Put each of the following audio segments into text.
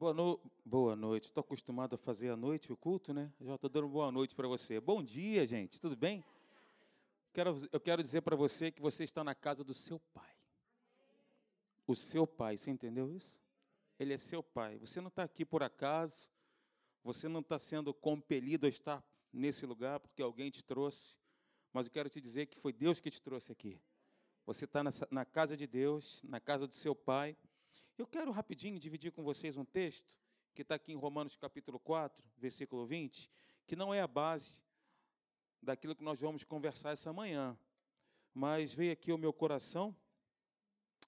Boa, no... boa noite. Estou acostumado a fazer à noite o culto, né? Já estou dando boa noite para você. Bom dia, gente. Tudo bem? Quero, eu quero dizer para você que você está na casa do seu pai. O seu pai, você entendeu isso? Ele é seu pai. Você não está aqui por acaso. Você não está sendo compelido a estar nesse lugar porque alguém te trouxe. Mas eu quero te dizer que foi Deus que te trouxe aqui. Você está na casa de Deus, na casa do seu pai. Eu quero rapidinho dividir com vocês um texto que está aqui em Romanos capítulo 4, versículo 20, que não é a base daquilo que nós vamos conversar essa manhã, mas veio aqui o meu coração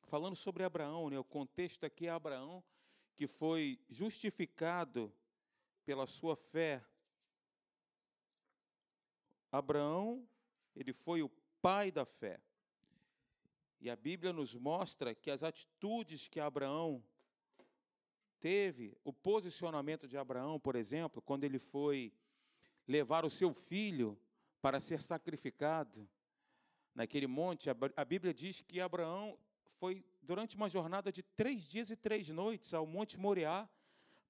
falando sobre Abraão, né? o contexto aqui é Abraão, que foi justificado pela sua fé. Abraão, ele foi o pai da fé. E a Bíblia nos mostra que as atitudes que Abraão teve, o posicionamento de Abraão, por exemplo, quando ele foi levar o seu filho para ser sacrificado naquele monte, a Bíblia diz que Abraão foi durante uma jornada de três dias e três noites ao Monte Moriá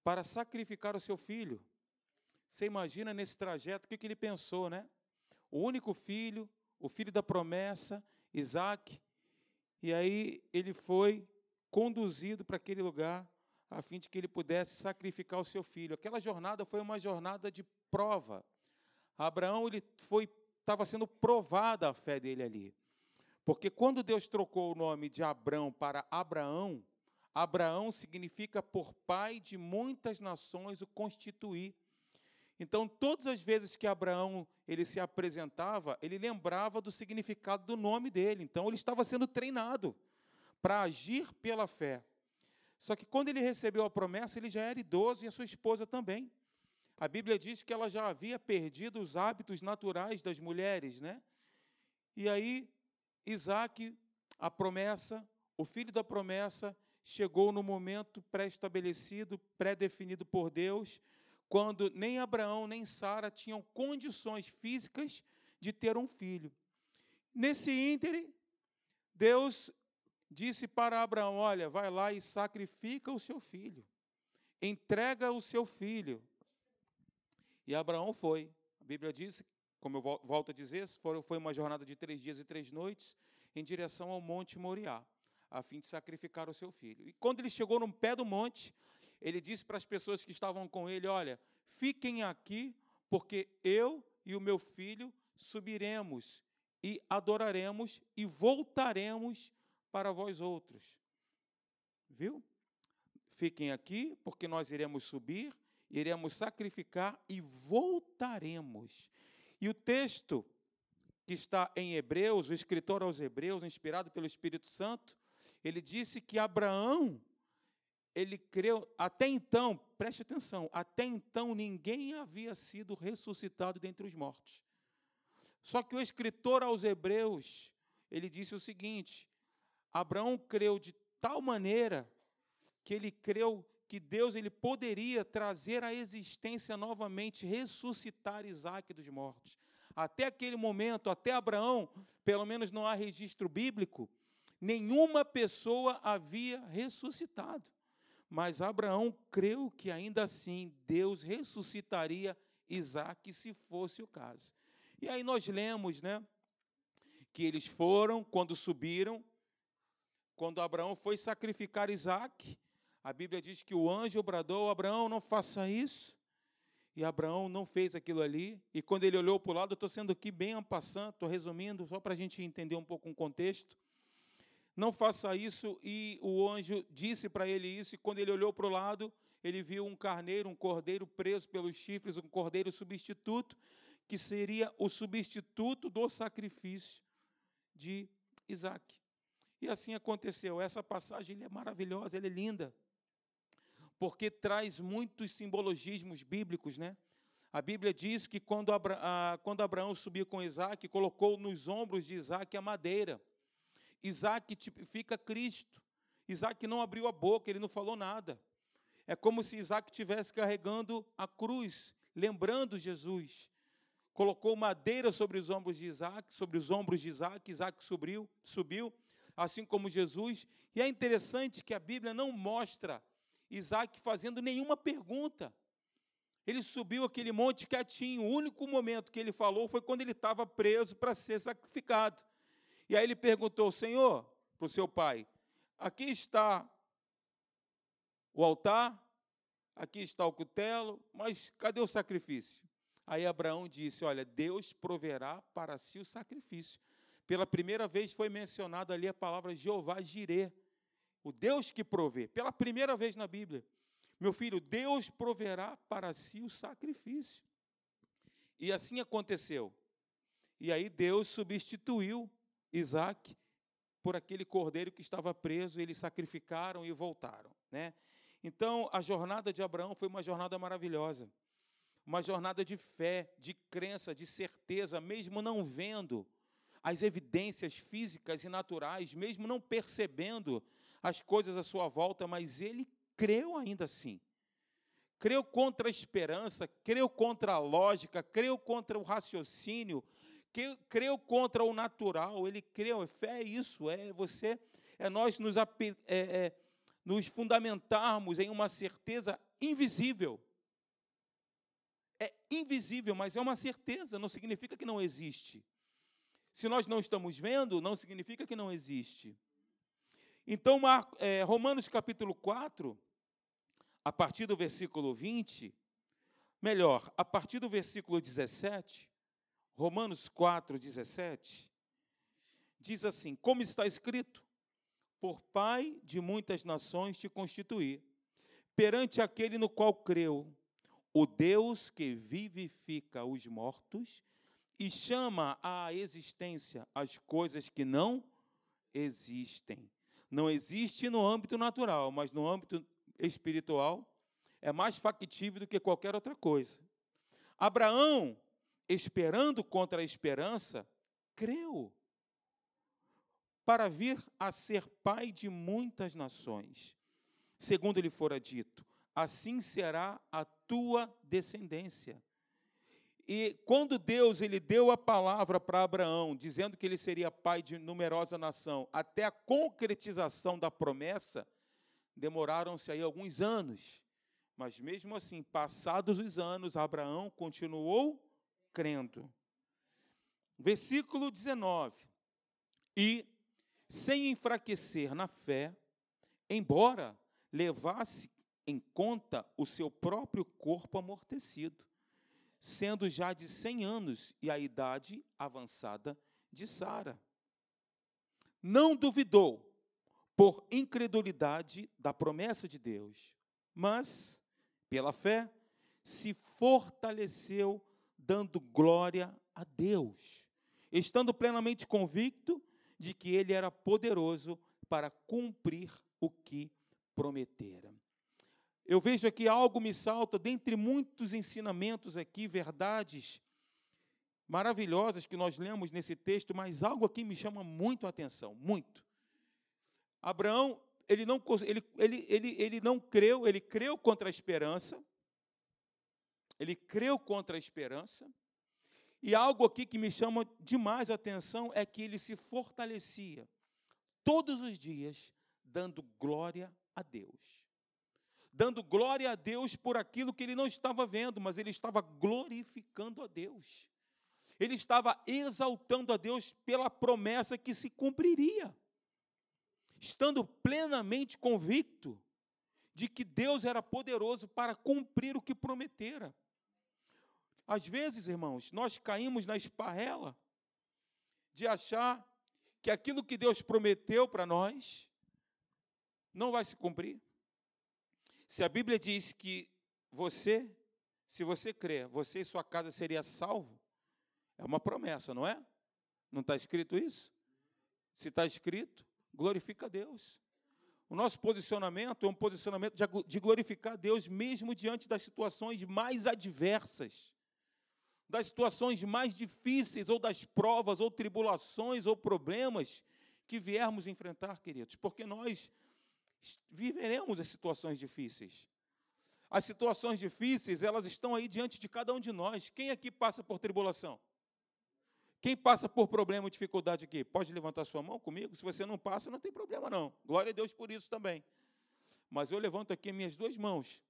para sacrificar o seu filho. Você imagina nesse trajeto o que ele pensou, né? O único filho, o filho da promessa, Isaac, e aí ele foi conduzido para aquele lugar a fim de que ele pudesse sacrificar o seu filho. Aquela jornada foi uma jornada de prova. Abraão ele foi estava sendo provada a fé dele ali. Porque quando Deus trocou o nome de Abrão para Abraão, Abraão significa por pai de muitas nações o constituir. Então, todas as vezes que Abraão ele se apresentava, ele lembrava do significado do nome dele. Então, ele estava sendo treinado para agir pela fé. Só que quando ele recebeu a promessa, ele já era idoso e a sua esposa também. A Bíblia diz que ela já havia perdido os hábitos naturais das mulheres, né? E aí, Isaac, a promessa, o filho da promessa, chegou no momento pré-estabelecido, pré-definido por Deus, quando nem Abraão nem Sara tinham condições físicas de ter um filho. Nesse íntere, Deus disse para Abraão: Olha, vai lá e sacrifica o seu filho, entrega o seu filho. E Abraão foi. A Bíblia diz, como eu volto a dizer, foi uma jornada de três dias e três noites em direção ao Monte Moriá a fim de sacrificar o seu filho. E quando ele chegou no pé do monte, ele disse para as pessoas que estavam com ele: Olha, fiquem aqui, porque eu e o meu filho subiremos e adoraremos e voltaremos para vós outros. Viu? Fiquem aqui, porque nós iremos subir, iremos sacrificar e voltaremos. E o texto que está em Hebreus, o escritor aos Hebreus, inspirado pelo Espírito Santo, ele disse que Abraão, ele creu, até então, preste atenção, até então ninguém havia sido ressuscitado dentre os mortos. Só que o escritor aos Hebreus, ele disse o seguinte: Abraão creu de tal maneira que ele creu que Deus ele poderia trazer à existência novamente, ressuscitar Isaac dos mortos. Até aquele momento, até Abraão, pelo menos não há registro bíblico, nenhuma pessoa havia ressuscitado. Mas Abraão creu que ainda assim Deus ressuscitaria Isaac se fosse o caso. E aí nós lemos, né, que eles foram, quando subiram, quando Abraão foi sacrificar Isaac, a Bíblia diz que o anjo bradou: Abraão, não faça isso. E Abraão não fez aquilo ali. E quando ele olhou para o lado, estou sendo aqui bem ampassando, estou resumindo, só para a gente entender um pouco o contexto não faça isso. E o anjo disse para ele isso, e quando ele olhou para o lado, ele viu um carneiro, um cordeiro preso pelos chifres, um cordeiro substituto, que seria o substituto do sacrifício de Isaac. E assim aconteceu. Essa passagem é maravilhosa, é linda, porque traz muitos simbologismos bíblicos, né? A Bíblia diz que quando, Abraão subiu com Isaac, colocou nos ombros de Isaac a madeira. Isaac tipifica Cristo. Isaac não abriu a boca, ele não falou nada. É como se Isaac estivesse carregando a cruz, lembrando Jesus. Colocou madeira sobre os ombros de Isaac, sobre os ombros de Isaac, Isaac subiu, subiu, assim como Jesus. E é interessante que a Bíblia não mostra Isaac fazendo nenhuma pergunta. Ele subiu aquele monte quietinho. O único momento que ele falou foi quando ele estava preso para ser sacrificado. E aí ele perguntou: Senhor, para o seu pai, aqui está o altar, aqui está o cutelo, mas cadê o sacrifício? Aí Abraão disse: Olha, Deus proverá para si o sacrifício. Pela primeira vez foi mencionado ali a palavra Jeová Jireh, o Deus que provê, pela primeira vez na Bíblia. Meu filho, Deus proverá para si o sacrifício. E assim aconteceu. E aí Deus substituiu Isaac por aquele cordeiro que estava preso, eles sacrificaram e voltaram. Né? Então, a jornada de Abraão foi uma jornada maravilhosa. Uma jornada de fé, de crença, de certeza, mesmo não vendo as evidências físicas e naturais, mesmo não percebendo as coisas à sua volta, mas ele creu ainda assim. Creu contra a esperança, creu contra a lógica, creu contra o raciocínio, creu contra o natural. Ele creu. Fé é isso, é você, é nós nos, é, é, nos fundamentarmos em uma certeza invisível. É invisível, mas é uma certeza, não significa que não existe. Se nós não estamos vendo, não significa que não existe. Então, é, Romanos capítulo 4, a partir do versículo 20, melhor, a partir do versículo 17, Romanos 4, 17, diz assim: Como está escrito, por pai de muitas nações te constituí, perante aquele no qual creu, o Deus que vivifica os mortos e chama à existência as coisas que não existem não existe no âmbito natural, mas no âmbito espiritual é mais factível do que qualquer outra coisa. Abraão, esperando contra a esperança, creu para vir a ser pai de muitas nações. Segundo lhe fora dito, assim será a tua descendência. E quando Deus ele deu a palavra para Abraão, dizendo que ele seria pai de numerosa nação, até a concretização da promessa, demoraram-se aí alguns anos. Mas mesmo assim, passados os anos, Abraão continuou crendo. Versículo 19. E sem enfraquecer na fé, embora levasse em conta o seu próprio corpo amortecido, sendo já de 100 anos e a idade avançada de Sara. Não duvidou por incredulidade da promessa de Deus, mas, pela fé, se fortaleceu, dando glória a Deus, estando plenamente convicto de que Ele era poderoso para cumprir o que prometera. Eu vejo aqui algo me salta, dentre muitos ensinamentos aqui, verdades maravilhosas que nós lemos nesse texto, mas algo aqui me chama muito a atenção, muito. Abraão, ele não, ele, ele, ele, ele não creu, ele creu contra a esperança, ele creu contra a esperança, e algo aqui que me chama demais a atenção é que ele se fortalecia todos os dias, dando glória a Deus dando glória a Deus por aquilo que ele não estava vendo, mas ele estava glorificando a Deus. Ele estava exaltando a Deus pela promessa que se cumpriria, estando plenamente convicto de que Deus era poderoso para cumprir o que prometera. Às vezes, irmãos, nós caímos na esparrela de achar que aquilo que Deus prometeu para nós não vai se cumprir. Se a Bíblia diz que você, se você crer, você e sua casa seria salvo, é uma promessa, não é? Não está escrito isso? Se está escrito, glorifica a Deus. O nosso posicionamento é um posicionamento de glorificar a Deus, mesmo diante das situações mais adversas, das situações mais difíceis, ou das provas, ou tribulações, ou problemas que viermos enfrentar, queridos, porque nós viveremos as situações difíceis. As situações difíceis, elas estão aí diante de cada um de nós. Quem aqui passa por tribulação? Quem passa por problema ou dificuldade aqui? Pode levantar sua mão comigo? Se você não passa, não tem problema não. Glória a Deus por isso também. mas eu levanto aqui minhas duas mãos.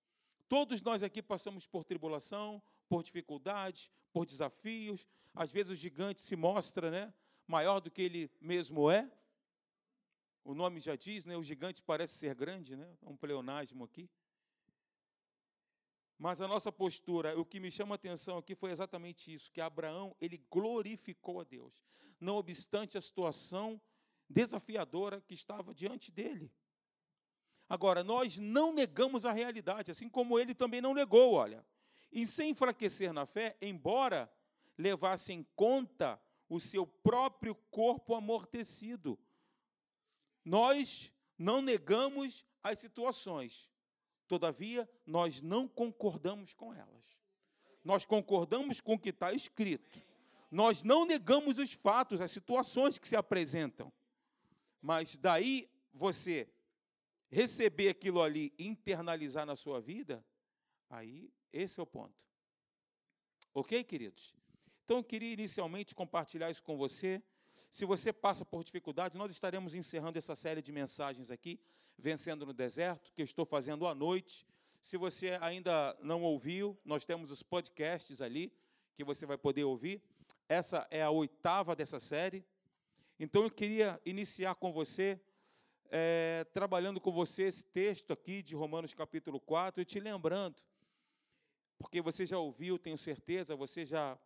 Todos nós aqui passamos por tribulação, por dificuldades, por desafios. Às vezes o gigante se mostra né, maior do que ele mesmo é. O nome já diz, né, o gigante parece ser grande, né, um pleonasmo aqui. Mas a nossa postura, o que me chama a atenção aqui foi exatamente isso, que Abraão, ele glorificou a Deus, não obstante a situação desafiadora que estava diante dele. Agora, nós não negamos a realidade, assim como ele também não negou, olha. E sem enfraquecer na fé, embora levasse em conta o seu próprio corpo amortecido. Nós não negamos as situações, Todavia, nós não concordamos com elas. Nós concordamos com o que está escrito. Nós não negamos os fatos, as situações que se apresentam. Mas daí você receber aquilo ali internalizar na sua vida, aí esse é o ponto. Ok, queridos? Então eu queria inicialmente compartilhar isso com você. Se você passa por dificuldade, nós estaremos encerrando essa série de mensagens aqui Vencendo no Deserto, que eu estou fazendo à noite. Se você ainda não ouviu, nós temos os podcasts ali, que você vai poder ouvir. Essa é a oitava dessa série. Então eu queria iniciar com você, é, trabalhando com você esse texto aqui de Romanos capítulo 4, e te lembrando, porque você já ouviu, tenho certeza, você já,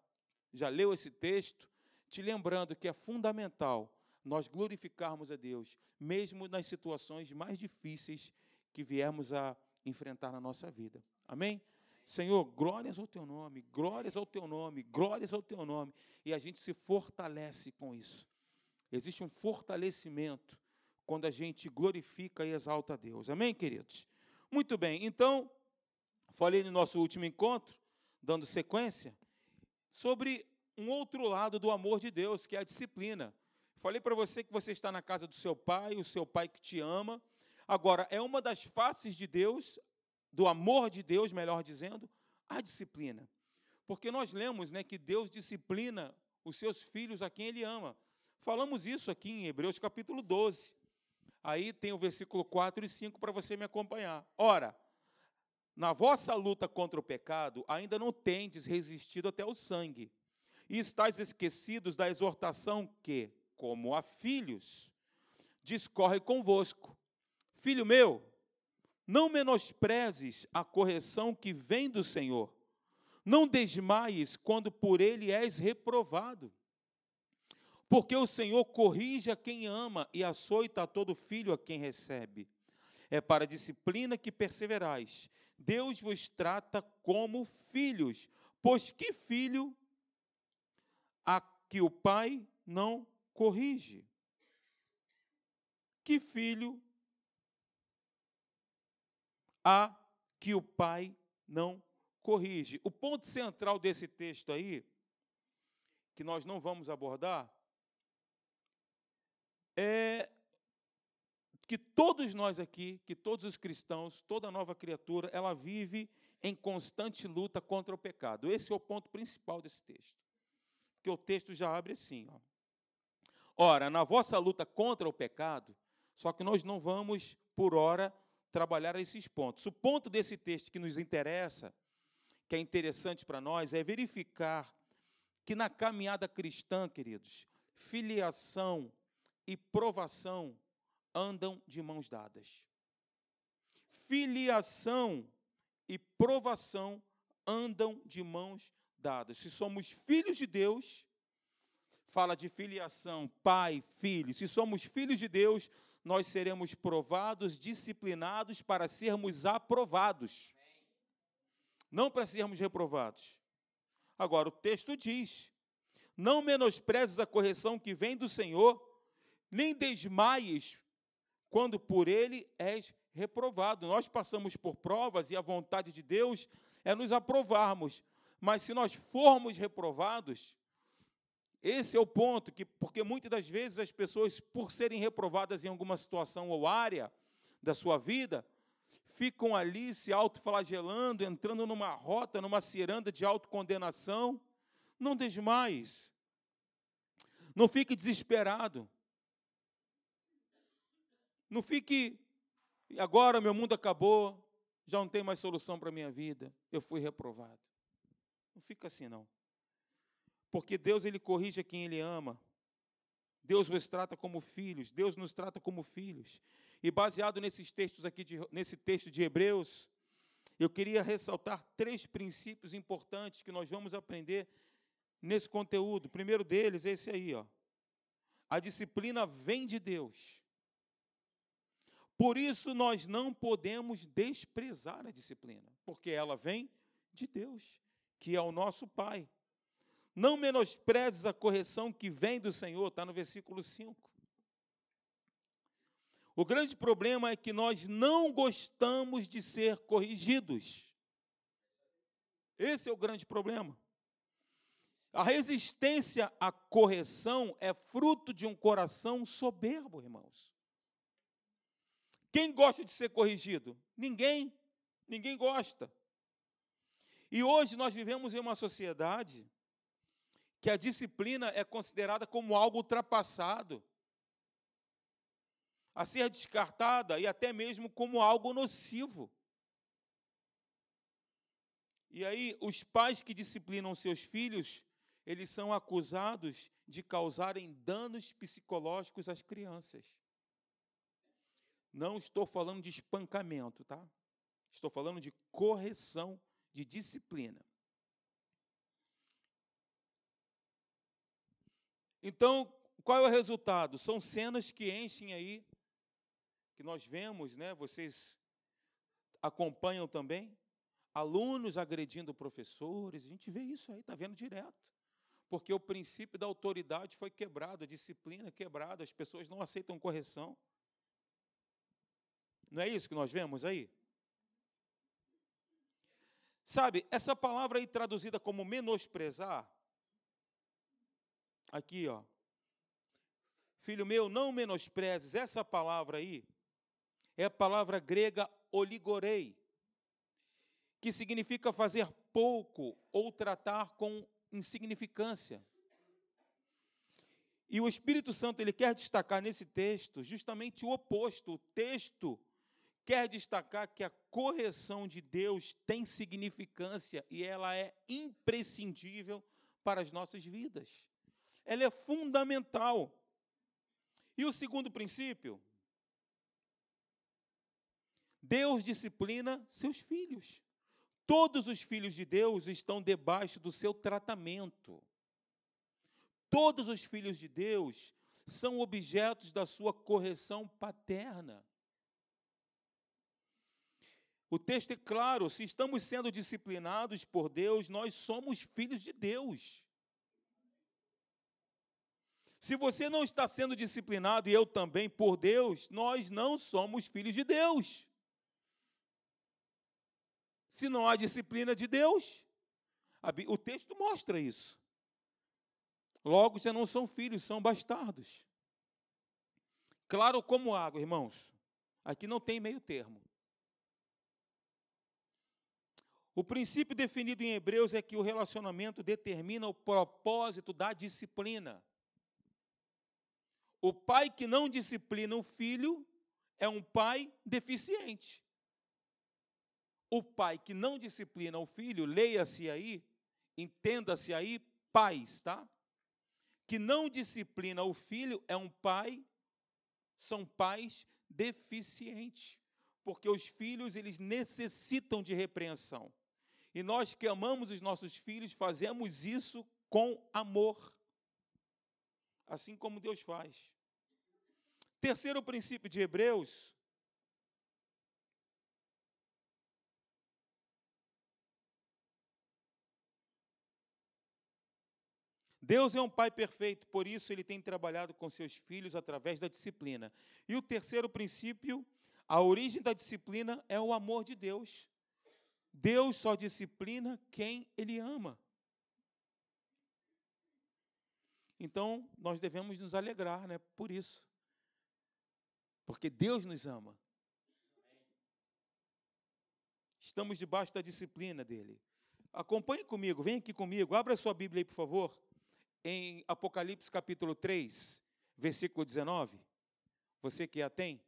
já leu esse texto, te lembrando que é fundamental nós glorificarmos a Deus, mesmo nas situações mais difíceis que viermos a enfrentar na nossa vida. Amém? Senhor, glórias ao teu nome, glórias ao teu nome, glórias ao teu nome. E a gente se fortalece com isso. Existe um fortalecimento quando a gente glorifica e exalta a Deus. Amém, queridos? Muito bem, então, falei no nosso último encontro, dando sequência, sobre um outro lado do amor de Deus, que é a disciplina. Falei para você que você está na casa do seu pai, o seu pai que te ama. Agora, é uma das faces de Deus, do amor de Deus, melhor dizendo, a disciplina. Porque nós lemos né, que Deus disciplina os seus filhos a quem Ele ama. Falamos isso aqui em Hebreus capítulo 12. Aí tem o versículo 4 e 5 para você me acompanhar. Ora, na vossa luta contra o pecado, ainda não tendes resistido até o sangue, e estáis esquecidos da exortação que, como a filhos, discorre convosco. Filho meu, não menosprezes a correção que vem do Senhor. Não desmaies quando por ele és reprovado. Porque o Senhor corrige a quem ama e açoita a todo filho a quem recebe. É para a disciplina que perseverais. Deus vos trata como filhos, pois que filho a que o pai não corrige. Que filho há que o pai não corrige? O ponto central desse texto aí, que nós não vamos abordar, é que todos nós aqui, que todos os cristãos, toda nova criatura, ela vive em constante luta contra o pecado. Esse é o ponto principal desse texto. Porque o texto já abre assim, ó. Ora, na vossa luta contra o pecado, só que nós não vamos, por hora, trabalhar esses pontos. O ponto desse texto que nos interessa, que é interessante para nós, é verificar que na caminhada cristã, queridos, filiação e provação andam de mãos dadas. Filiação e provação andam de mãos dadas. Se somos filhos de Deus, fala de filiação, pai, filho. Se somos filhos de Deus, nós seremos provados, disciplinados para sermos aprovados. Não para sermos reprovados. Agora, o texto diz: Não menosprezes a correção que vem do Senhor, nem desmaies quando por ele és reprovado. Nós passamos por provas e a vontade de Deus é nos aprovarmos. Mas se nós formos reprovados, esse é o ponto, que, porque muitas das vezes as pessoas, por serem reprovadas em alguma situação ou área da sua vida, ficam ali se autoflagelando, entrando numa rota, numa ciranda de autocondenação. Não desmais. Não fique desesperado. Não fique agora meu mundo acabou, já não tem mais solução para a minha vida, eu fui reprovado. Não fica assim, não. Porque Deus, Ele corrige a quem Ele ama. Deus vos trata como filhos, Deus nos trata como filhos. E baseado nesses textos aqui, de, nesse texto de Hebreus, eu queria ressaltar três princípios importantes que nós vamos aprender nesse conteúdo. O primeiro deles é esse aí, ó. A disciplina vem de Deus. Por isso nós não podemos desprezar a disciplina, porque ela vem de Deus, que é o nosso Pai. Não menosprezes a correção que vem do Senhor, está no versículo 5. O grande problema é que nós não gostamos de ser corrigidos. Esse é o grande problema. A resistência à correção é fruto de um coração soberbo, irmãos. Quem gosta de ser corrigido? Ninguém. Ninguém gosta. E hoje nós vivemos em uma sociedade que a disciplina é considerada como algo ultrapassado, a ser descartada e até mesmo como algo nocivo. E aí, os pais que disciplinam seus filhos, eles são acusados de causarem danos psicológicos às crianças. Não estou falando de espancamento, tá? Estou falando de correção, de disciplina. Então, qual é o resultado? São cenas que enchem aí, que nós vemos, né? Vocês acompanham também, alunos agredindo professores, a gente vê isso aí, está vendo direto. Porque o princípio da autoridade foi quebrado, a disciplina quebrada, as pessoas não aceitam correção. Não é isso que nós vemos aí? Sabe, essa palavra aí traduzida como menosprezar, aqui, ó. Filho meu, não menosprezes, essa palavra aí é a palavra grega oligorei, que significa fazer pouco ou tratar com insignificância. E o Espírito Santo ele quer destacar nesse texto justamente o oposto. O texto quer destacar que a correção de Deus tem significância e ela é imprescindível para as nossas vidas. Ela é fundamental. E o segundo princípio? Deus disciplina seus filhos. Todos os filhos de Deus estão debaixo do seu tratamento. Todos os filhos de Deus são objetos da sua correção paterna. O texto é claro: se estamos sendo disciplinados por Deus, nós somos filhos de Deus. Se você não está sendo disciplinado, e eu também, por Deus, nós não somos filhos de Deus. Se não há disciplina de Deus, o texto mostra isso. Logo, já não são filhos, são bastardos. Claro como água, irmãos. Aqui não tem meio termo. O princípio definido em Hebreus é que o relacionamento determina o propósito da disciplina. O pai que não disciplina o filho é um pai deficiente. O pai que não disciplina o filho, leia-se aí, entenda-se aí, pais, tá? Que não disciplina o filho é um pai, são pais deficientes, porque os filhos eles necessitam de repreensão. E nós que amamos os nossos filhos, fazemos isso com amor. Assim como Deus faz. Terceiro princípio de Hebreus. Deus é um pai perfeito, por isso ele tem trabalhado com seus filhos através da disciplina. E o terceiro princípio, a origem da disciplina é o amor de Deus. Deus só disciplina quem Ele ama. Então, nós devemos nos alegrar né, por isso. Porque Deus nos ama. Estamos debaixo da disciplina dele. Acompanhe comigo, vem aqui comigo, abra sua Bíblia aí, por favor, em Apocalipse capítulo 3, versículo 19. Você que a tem?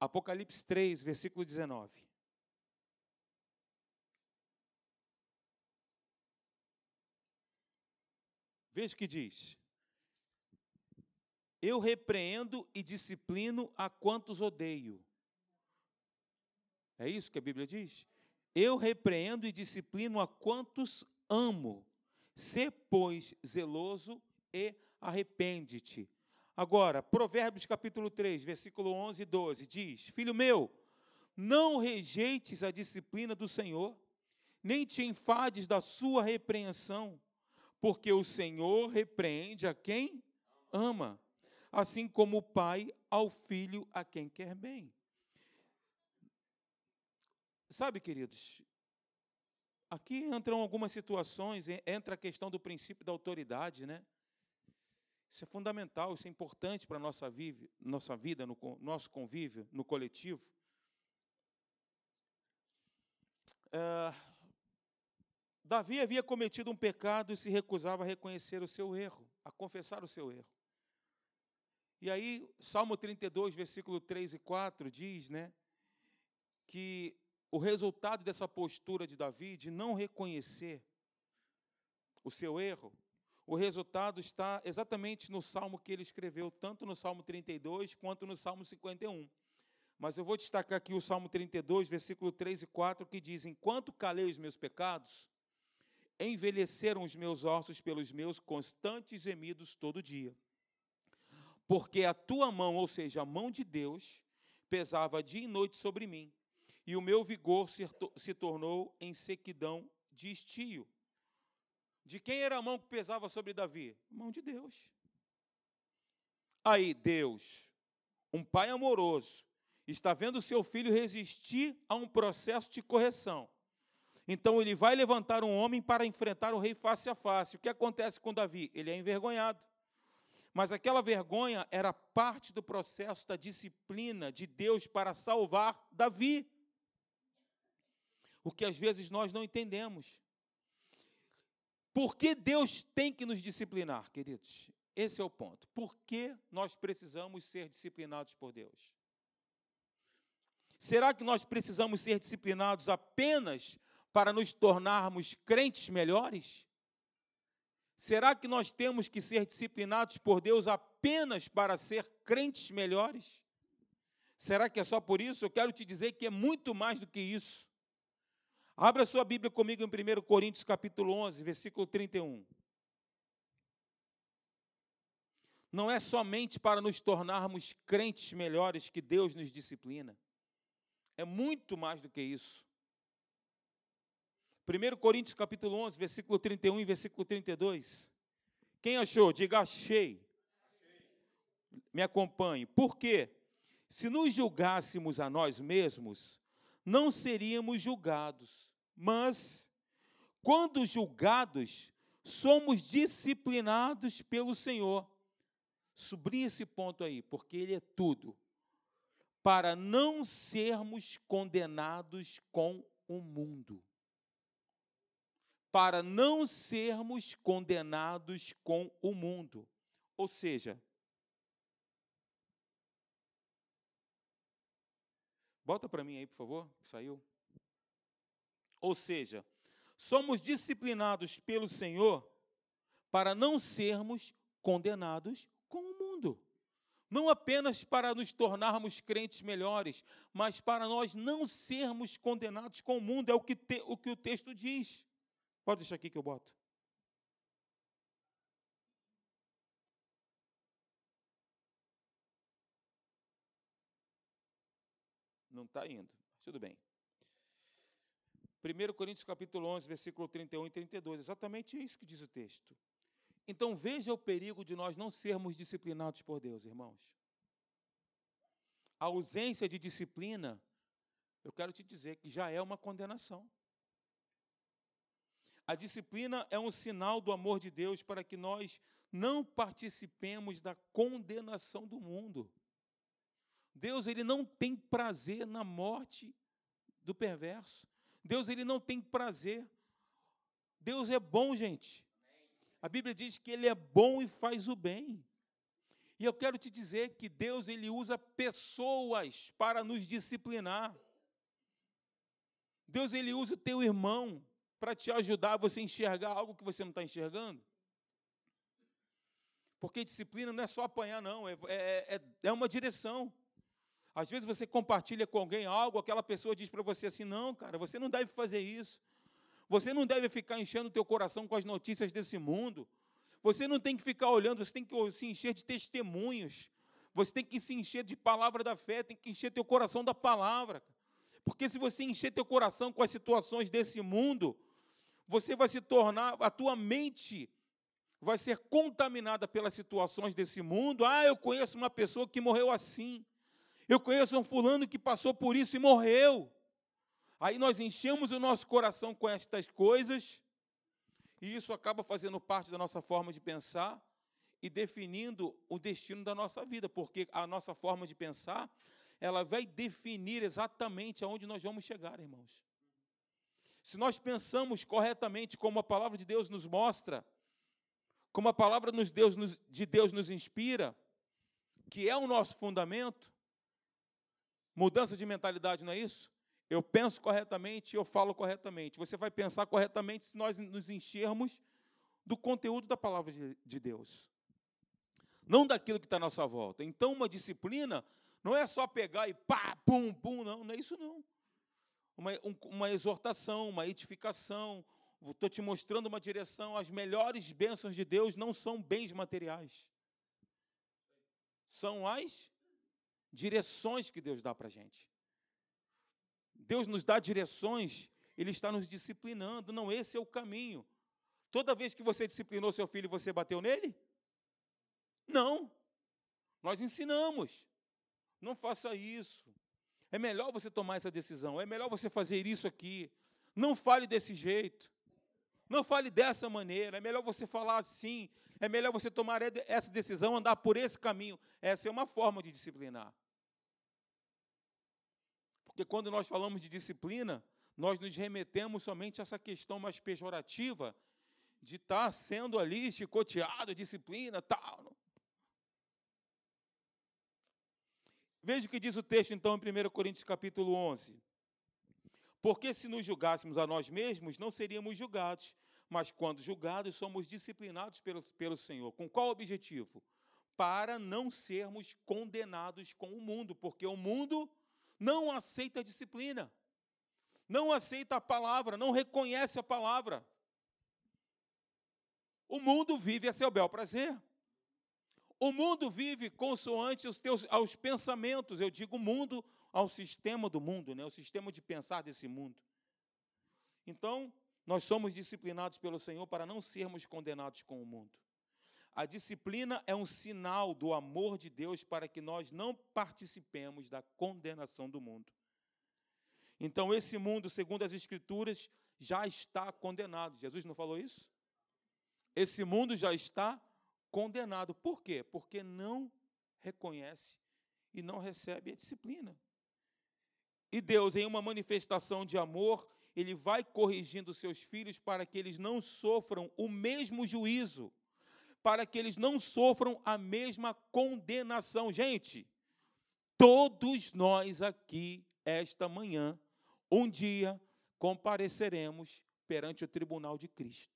Apocalipse 3, versículo 19. Veja o que diz. Eu repreendo e disciplino a quantos odeio. É isso que a Bíblia diz? Eu repreendo e disciplino a quantos amo. Sê, pois, zeloso e arrepende-te. Agora, Provérbios capítulo 3, versículo 11 e 12 diz: Filho meu, não rejeites a disciplina do Senhor, nem te enfades da sua repreensão, porque o Senhor repreende a quem ama, assim como o pai ao filho a quem quer bem. Sabe, queridos, aqui entram algumas situações, entra a questão do princípio da autoridade, né? Isso é fundamental, isso é importante para a nossa, vive, nossa vida, no nosso convívio, no coletivo. É, Davi havia cometido um pecado e se recusava a reconhecer o seu erro, a confessar o seu erro. E aí, Salmo 32, versículo 3 e 4 diz, né, que o resultado dessa postura de Davi de não reconhecer o seu erro, o resultado está exatamente no salmo que ele escreveu, tanto no Salmo 32 quanto no Salmo 51. Mas eu vou destacar aqui o Salmo 32, versículo 3 e 4, que diz: Enquanto calei os meus pecados, envelheceram os meus ossos pelos meus constantes gemidos todo dia. Porque a tua mão, ou seja, a mão de Deus, pesava dia e noite sobre mim e o meu vigor se, se tornou em sequidão de estio. De quem era a mão que pesava sobre Davi? Mão de Deus. Aí, Deus, um pai amoroso, está vendo seu filho resistir a um processo de correção. Então ele vai levantar um homem para enfrentar o rei face a face. O que acontece com Davi? Ele é envergonhado. Mas aquela vergonha era parte do processo da disciplina de Deus para salvar Davi o que às vezes nós não entendemos. Por que Deus tem que nos disciplinar, queridos? Esse é o ponto. Por que nós precisamos ser disciplinados por Deus? Será que nós precisamos ser disciplinados apenas para nos tornarmos crentes melhores? Será que nós temos que ser disciplinados por Deus apenas para ser crentes melhores? Será que é só por isso? Eu quero te dizer que é muito mais do que isso. Abra sua Bíblia comigo em 1 Coríntios capítulo 11, versículo 31. Não é somente para nos tornarmos crentes melhores que Deus nos disciplina. É muito mais do que isso. 1 Coríntios capítulo 11, versículo 31 e versículo 32. Quem achou? Diga achei. Me acompanhe. Por quê? Se nos julgássemos a nós mesmos, não seríamos julgados. Mas, quando julgados, somos disciplinados pelo Senhor. Sublinhe esse ponto aí, porque ele é tudo. Para não sermos condenados com o mundo. Para não sermos condenados com o mundo. Ou seja, Bota para mim aí, por favor, saiu. Ou seja, somos disciplinados pelo Senhor para não sermos condenados com o mundo. Não apenas para nos tornarmos crentes melhores, mas para nós não sermos condenados com o mundo, é o que, te, o, que o texto diz. Pode deixar aqui que eu boto. Não está indo, tudo bem. 1 Coríntios capítulo 11, versículo 31 e 32, exatamente isso que diz o texto. Então veja o perigo de nós não sermos disciplinados por Deus, irmãos. A ausência de disciplina, eu quero te dizer que já é uma condenação. A disciplina é um sinal do amor de Deus para que nós não participemos da condenação do mundo. Deus ele não tem prazer na morte do perverso. Deus ele não tem prazer. Deus é bom, gente. A Bíblia diz que ele é bom e faz o bem. E eu quero te dizer que Deus ele usa pessoas para nos disciplinar. Deus ele usa o teu irmão para te ajudar a você enxergar algo que você não está enxergando. Porque disciplina não é só apanhar, não, é, é, é, é uma direção. Às vezes você compartilha com alguém algo, aquela pessoa diz para você assim: não, cara, você não deve fazer isso. Você não deve ficar enchendo o teu coração com as notícias desse mundo. Você não tem que ficar olhando, você tem que se encher de testemunhos. Você tem que se encher de palavra da fé, tem que encher teu coração da palavra. Porque se você encher teu coração com as situações desse mundo, você vai se tornar, a tua mente vai ser contaminada pelas situações desse mundo. Ah, eu conheço uma pessoa que morreu assim. Eu conheço um fulano que passou por isso e morreu. Aí nós enchemos o nosso coração com estas coisas, e isso acaba fazendo parte da nossa forma de pensar e definindo o destino da nossa vida, porque a nossa forma de pensar, ela vai definir exatamente aonde nós vamos chegar, irmãos. Se nós pensamos corretamente como a palavra de Deus nos mostra, como a palavra de Deus nos inspira, que é o nosso fundamento, mudança de mentalidade, não é isso? Eu penso corretamente, eu falo corretamente. Você vai pensar corretamente se nós nos enchermos do conteúdo da palavra de Deus, não daquilo que está à nossa volta. Então, uma disciplina não é só pegar e pá, pum, pum, não, não é isso não. Uma, um, uma exortação, uma edificação, estou te mostrando uma direção. As melhores bênçãos de Deus não são bens materiais, são as direções que Deus dá para a gente. Deus nos dá direções, Ele está nos disciplinando. Não, esse é o caminho. Toda vez que você disciplinou seu filho, você bateu nele? Não. Nós ensinamos. Não faça isso. É melhor você tomar essa decisão. É melhor você fazer isso aqui. Não fale desse jeito. Não fale dessa maneira. É melhor você falar assim. É melhor você tomar essa decisão, andar por esse caminho. Essa é uma forma de disciplinar. Porque quando nós falamos de disciplina, nós nos remetemos somente a essa questão mais pejorativa de estar sendo ali chicoteado, disciplina, tal. Veja o que diz o texto, então, em 1 Coríntios capítulo 11. Porque se nos julgássemos a nós mesmos, não seríamos julgados, mas quando julgados, somos disciplinados pelo, pelo Senhor. Com qual objetivo? Para não sermos condenados com o mundo, porque o mundo não aceita a disciplina, não aceita a palavra, não reconhece a palavra. O mundo vive a seu bel prazer. O mundo vive consoante os teus aos pensamentos, eu digo mundo ao sistema do mundo, né? o sistema de pensar desse mundo. Então, nós somos disciplinados pelo Senhor para não sermos condenados com o mundo. A disciplina é um sinal do amor de Deus para que nós não participemos da condenação do mundo. Então, esse mundo, segundo as Escrituras, já está condenado. Jesus não falou isso? Esse mundo já está condenado. Por quê? Porque não reconhece e não recebe a disciplina. E Deus, em uma manifestação de amor, ele vai corrigindo seus filhos para que eles não sofram o mesmo juízo para que eles não sofram a mesma condenação. Gente, todos nós aqui, esta manhã, um dia, compareceremos perante o tribunal de Cristo.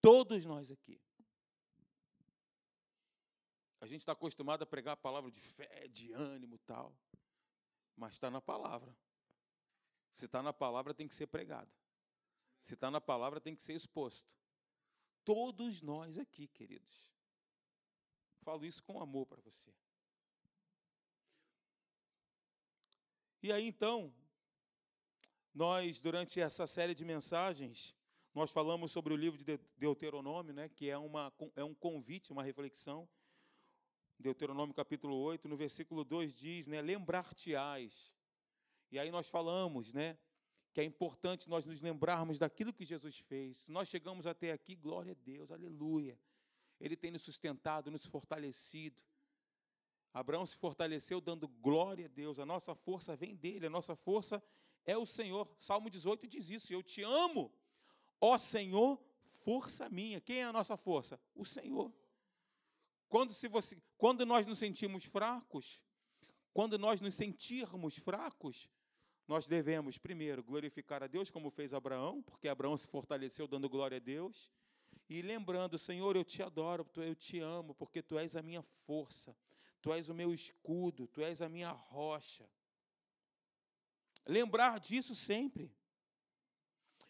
Todos nós aqui. A gente está acostumado a pregar a palavra de fé, de ânimo tal, mas está na palavra. Se está na palavra, tem que ser pregado. Se está na palavra, tem que ser exposto. Todos nós aqui, queridos. Falo isso com amor para você. E aí então, nós, durante essa série de mensagens, nós falamos sobre o livro de Deuteronômio, né, que é, uma, é um convite, uma reflexão. Deuteronômio capítulo 8, no versículo 2 diz, né, lembrar-te-ás. E aí nós falamos, né, que é importante nós nos lembrarmos daquilo que Jesus fez. nós chegamos até aqui, glória a Deus, aleluia. Ele tem nos sustentado, nos fortalecido. Abraão se fortaleceu dando glória a Deus. A nossa força vem dele, a nossa força é o Senhor. Salmo 18 diz isso: Eu te amo, ó Senhor, força minha. Quem é a nossa força? O Senhor. Quando, se você, quando nós nos sentimos fracos, quando nós nos sentirmos fracos, nós devemos, primeiro, glorificar a Deus, como fez Abraão, porque Abraão se fortaleceu dando glória a Deus, e lembrando, Senhor, eu te adoro, eu te amo, porque tu és a minha força, tu és o meu escudo, tu és a minha rocha. Lembrar disso sempre.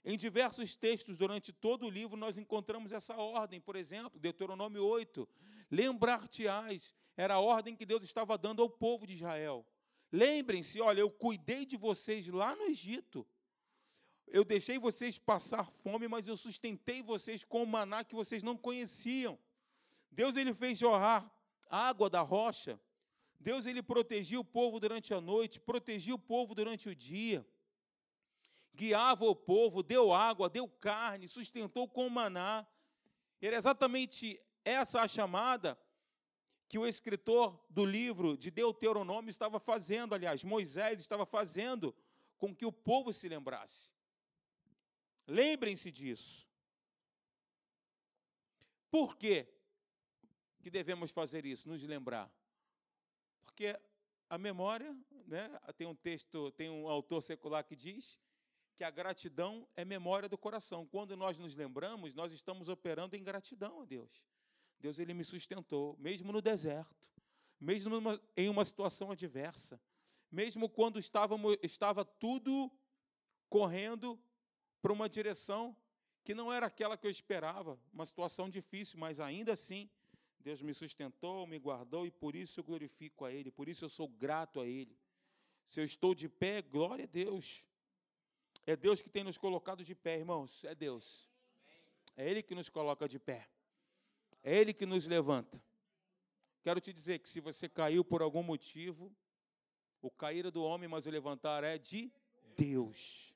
Em diversos textos durante todo o livro nós encontramos essa ordem, por exemplo, Deuteronômio 8, lembrar-te-ás, era a ordem que Deus estava dando ao povo de Israel. Lembrem-se, olha, eu cuidei de vocês lá no Egito. Eu deixei vocês passar fome, mas eu sustentei vocês com o maná que vocês não conheciam. Deus ele fez jorrar água da rocha. Deus ele protegia o povo durante a noite, protegia o povo durante o dia. Guiava o povo, deu água, deu carne, sustentou com maná. Era exatamente essa a chamada que o escritor do livro de Deuteronômio estava fazendo, aliás, Moisés estava fazendo com que o povo se lembrasse. Lembrem-se disso. Por quê que devemos fazer isso? Nos lembrar. Porque a memória, né, tem um texto, tem um autor secular que diz que a gratidão é memória do coração. Quando nós nos lembramos, nós estamos operando em gratidão a Deus. Deus ele me sustentou, mesmo no deserto, mesmo em uma situação adversa, mesmo quando estávamos, estava tudo correndo para uma direção que não era aquela que eu esperava, uma situação difícil, mas ainda assim, Deus me sustentou, me guardou e por isso eu glorifico a Ele, por isso eu sou grato a Ele. Se eu estou de pé, glória a Deus. É Deus que tem nos colocado de pé, irmãos, é Deus. É Ele que nos coloca de pé. É Ele que nos levanta. Quero te dizer que se você caiu por algum motivo, o cair é do homem, mas o levantar é de Deus.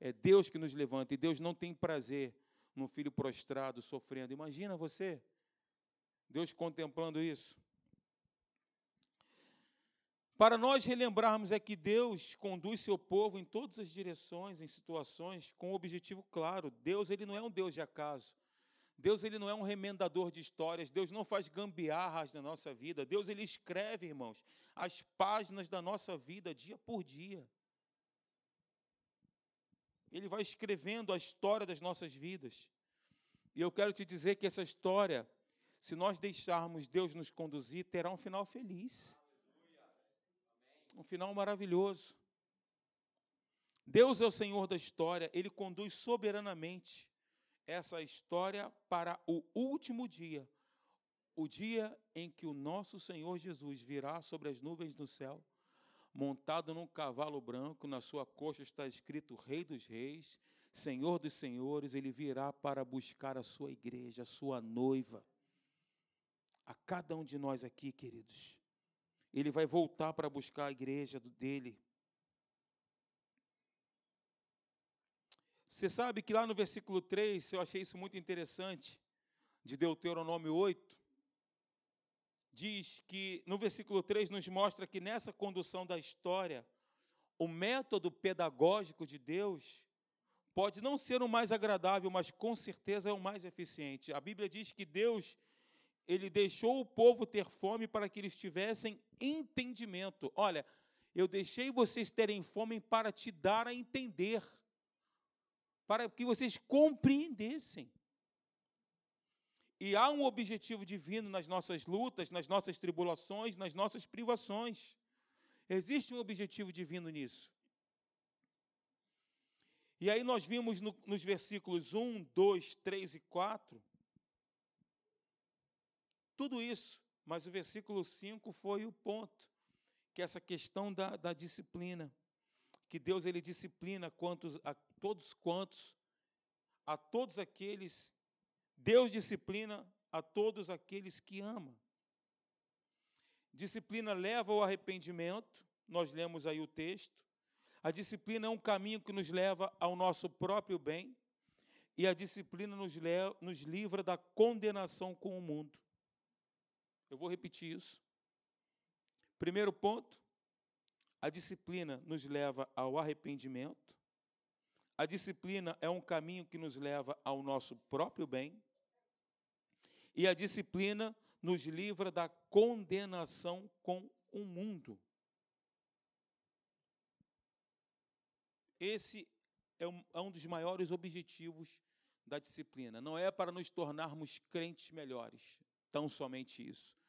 É Deus que nos levanta. E Deus não tem prazer num filho prostrado, sofrendo. Imagina você, Deus contemplando isso. Para nós relembrarmos é que Deus conduz seu povo em todas as direções, em situações, com um objetivo claro. Deus ele não é um Deus de acaso. Deus ele não é um remendador de histórias, Deus não faz gambiarras na nossa vida. Deus ele escreve, irmãos, as páginas da nossa vida dia por dia. Ele vai escrevendo a história das nossas vidas. E eu quero te dizer que essa história, se nós deixarmos Deus nos conduzir, terá um final feliz. Um final maravilhoso. Deus é o Senhor da história, ele conduz soberanamente essa história para o último dia, o dia em que o nosso Senhor Jesus virá sobre as nuvens do céu, montado num cavalo branco, na sua coxa está escrito Rei dos Reis, Senhor dos Senhores, ele virá para buscar a sua igreja, a sua noiva. A cada um de nós aqui, queridos. Ele vai voltar para buscar a igreja dele. Você sabe que lá no versículo 3, eu achei isso muito interessante, de Deuteronômio 8, diz que no versículo 3 nos mostra que nessa condução da história, o método pedagógico de Deus pode não ser o mais agradável, mas com certeza é o mais eficiente. A Bíblia diz que Deus ele deixou o povo ter fome para que eles tivessem entendimento. Olha, eu deixei vocês terem fome para te dar a entender para que vocês compreendessem. E há um objetivo divino nas nossas lutas, nas nossas tribulações, nas nossas privações. Existe um objetivo divino nisso. E aí nós vimos no, nos versículos 1, 2, 3 e 4 tudo isso, mas o versículo 5 foi o ponto, que é essa questão da, da disciplina que Deus ele disciplina quantos, a todos quantos, a todos aqueles, Deus disciplina a todos aqueles que ama. Disciplina leva ao arrependimento, nós lemos aí o texto. A disciplina é um caminho que nos leva ao nosso próprio bem, e a disciplina nos, nos livra da condenação com o mundo. Eu vou repetir isso. Primeiro ponto, a disciplina nos leva ao arrependimento. A disciplina é um caminho que nos leva ao nosso próprio bem. E a disciplina nos livra da condenação com o mundo. Esse é um, é dos maiores objetivos da disciplina. Não é para nos tornarmos crentes melhores, tão somente isso,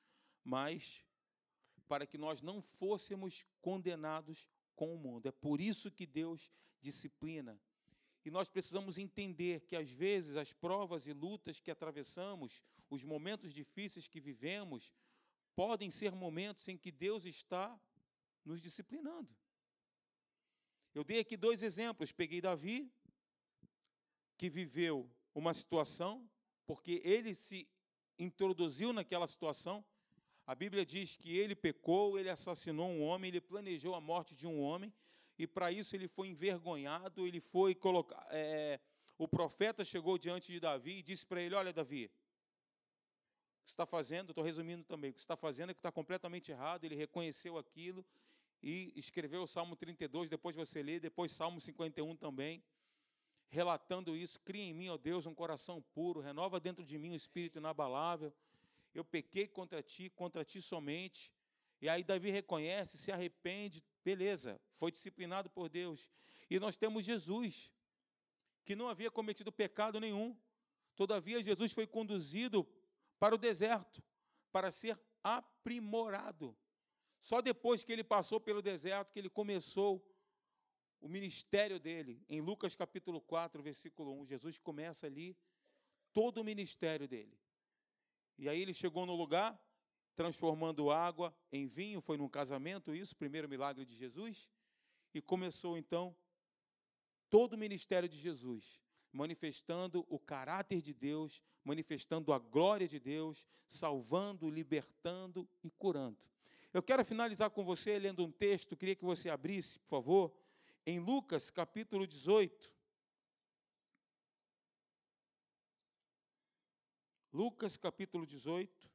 mas para que nós não fôssemos condenados com o mundo. É por isso que Deus disciplina. E nós precisamos entender que, às vezes, as provas e lutas que atravessamos, os momentos difíceis que vivemos, podem ser momentos em que Deus está nos disciplinando. Eu dei aqui dois exemplos. Peguei Davi, que viveu uma situação, porque ele se introduziu naquela situação. A Bíblia diz que ele pecou, ele assassinou um homem, ele planejou a morte de um homem, e para isso ele foi envergonhado, ele foi colocar. É, o profeta chegou diante de Davi e disse para ele: Olha, Davi, o que está fazendo, estou resumindo também, o que está fazendo é que está completamente errado. Ele reconheceu aquilo e escreveu o Salmo 32, depois você lê, depois Salmo 51 também, relatando isso. Cria em mim, ó Deus, um coração puro, renova dentro de mim um espírito inabalável. Eu pequei contra ti, contra ti somente. E aí Davi reconhece, se arrepende, beleza, foi disciplinado por Deus. E nós temos Jesus, que não havia cometido pecado nenhum. Todavia, Jesus foi conduzido para o deserto para ser aprimorado. Só depois que ele passou pelo deserto que ele começou o ministério dele. Em Lucas capítulo 4, versículo 1, Jesus começa ali todo o ministério dele. E aí ele chegou no lugar, transformando água em vinho, foi num casamento isso, primeiro milagre de Jesus, e começou então todo o ministério de Jesus, manifestando o caráter de Deus, manifestando a glória de Deus, salvando, libertando e curando. Eu quero finalizar com você lendo um texto, queria que você abrisse, por favor, em Lucas capítulo 18. Lucas capítulo 18.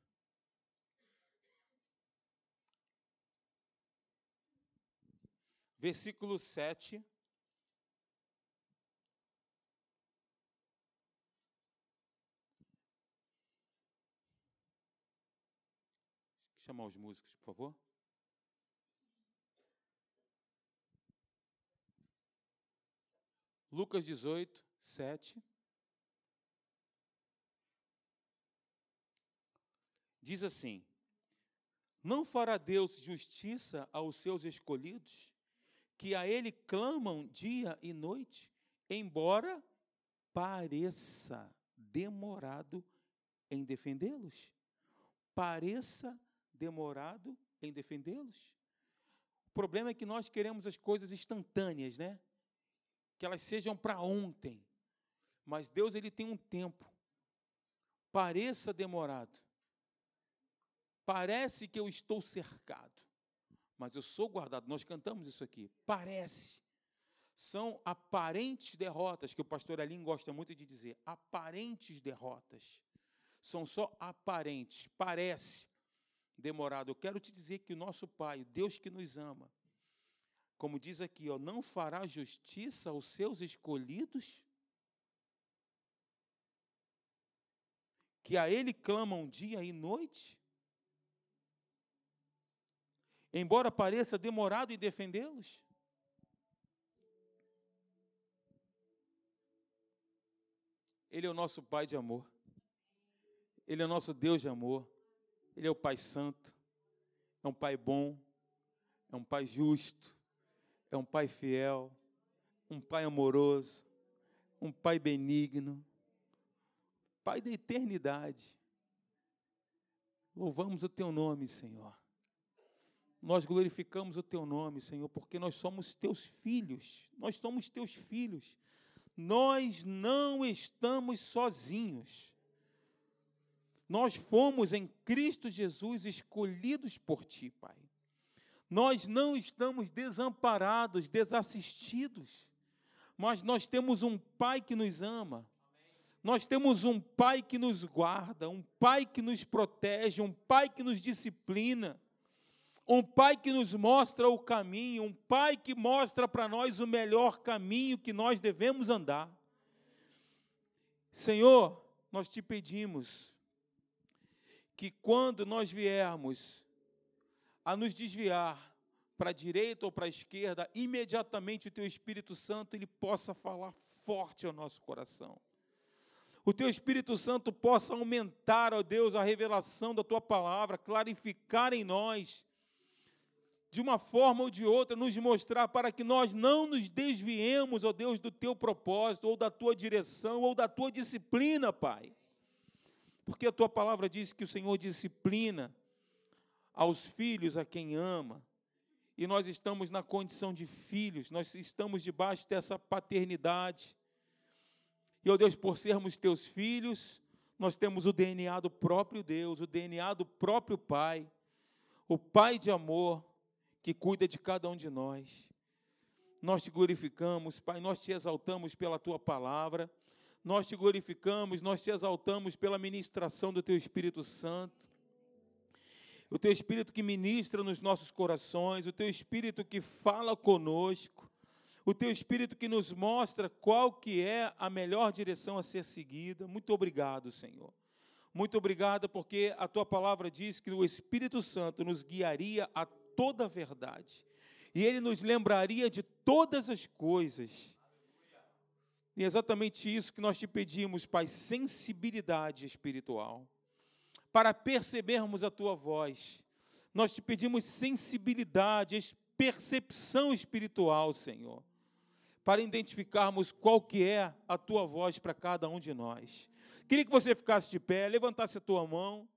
Versículo 7. chamar os músicos, por favor. Lucas 18, 7. Diz assim: Não fará Deus justiça aos seus escolhidos, que a Ele clamam dia e noite, embora pareça demorado em defendê-los? Pareça demorado em defendê-los? O problema é que nós queremos as coisas instantâneas, né? Que elas sejam para ontem. Mas Deus ele tem um tempo. Pareça demorado. Parece que eu estou cercado, mas eu sou guardado. Nós cantamos isso aqui. Parece. São aparentes derrotas, que o pastor Alim gosta muito de dizer. Aparentes derrotas. São só aparentes. Parece demorado. Eu quero te dizer que o nosso Pai, Deus que nos ama, como diz aqui, ó, não fará justiça aos seus escolhidos, que a Ele clamam dia e noite, embora pareça demorado em defendê-los. Ele é o nosso Pai de amor. Ele é o nosso Deus de amor. Ele é o Pai Santo, é um Pai bom, é um Pai justo, é um Pai fiel, um Pai amoroso, um Pai benigno, Pai da eternidade. Louvamos o Teu nome, Senhor. Nós glorificamos o Teu nome, Senhor, porque nós somos Teus filhos. Nós somos Teus filhos. Nós não estamos sozinhos. Nós fomos em Cristo Jesus escolhidos por Ti, Pai. Nós não estamos desamparados, desassistidos, mas nós temos um Pai que nos ama. Nós temos um Pai que nos guarda, um Pai que nos protege, um Pai que nos disciplina, um Pai que nos mostra o caminho, um Pai que mostra para nós o melhor caminho que nós devemos andar. Senhor, nós te pedimos, que quando nós viermos a nos desviar para a direita ou para a esquerda, imediatamente o teu Espírito Santo ele possa falar forte ao nosso coração. O teu Espírito Santo possa aumentar, ó Deus, a revelação da tua palavra, clarificar em nós de uma forma ou de outra, nos mostrar para que nós não nos desviemos, ó Deus, do teu propósito, ou da tua direção, ou da tua disciplina, Pai. Porque a tua palavra diz que o Senhor disciplina aos filhos a quem ama, e nós estamos na condição de filhos, nós estamos debaixo dessa paternidade. E, ó Deus, por sermos teus filhos, nós temos o DNA do próprio Deus, o DNA do próprio Pai, o Pai de amor, que cuida de cada um de nós. Nós te glorificamos, Pai, nós te exaltamos pela tua palavra, nós te glorificamos, nós te exaltamos pela ministração do teu Espírito Santo. O teu Espírito que ministra nos nossos corações, o teu Espírito que fala conosco, o teu Espírito que nos mostra qual que é a melhor direção a ser seguida. Muito obrigado, Senhor. Muito obrigado porque a tua palavra diz que o Espírito Santo nos guiaria a toda a verdade. E ele nos lembraria de todas as coisas. E é exatamente isso que nós te pedimos, Pai, sensibilidade espiritual, para percebermos a tua voz. Nós te pedimos sensibilidade, percepção espiritual, Senhor, para identificarmos qual que é a tua voz para cada um de nós. Queria que você ficasse de pé, levantasse a tua mão.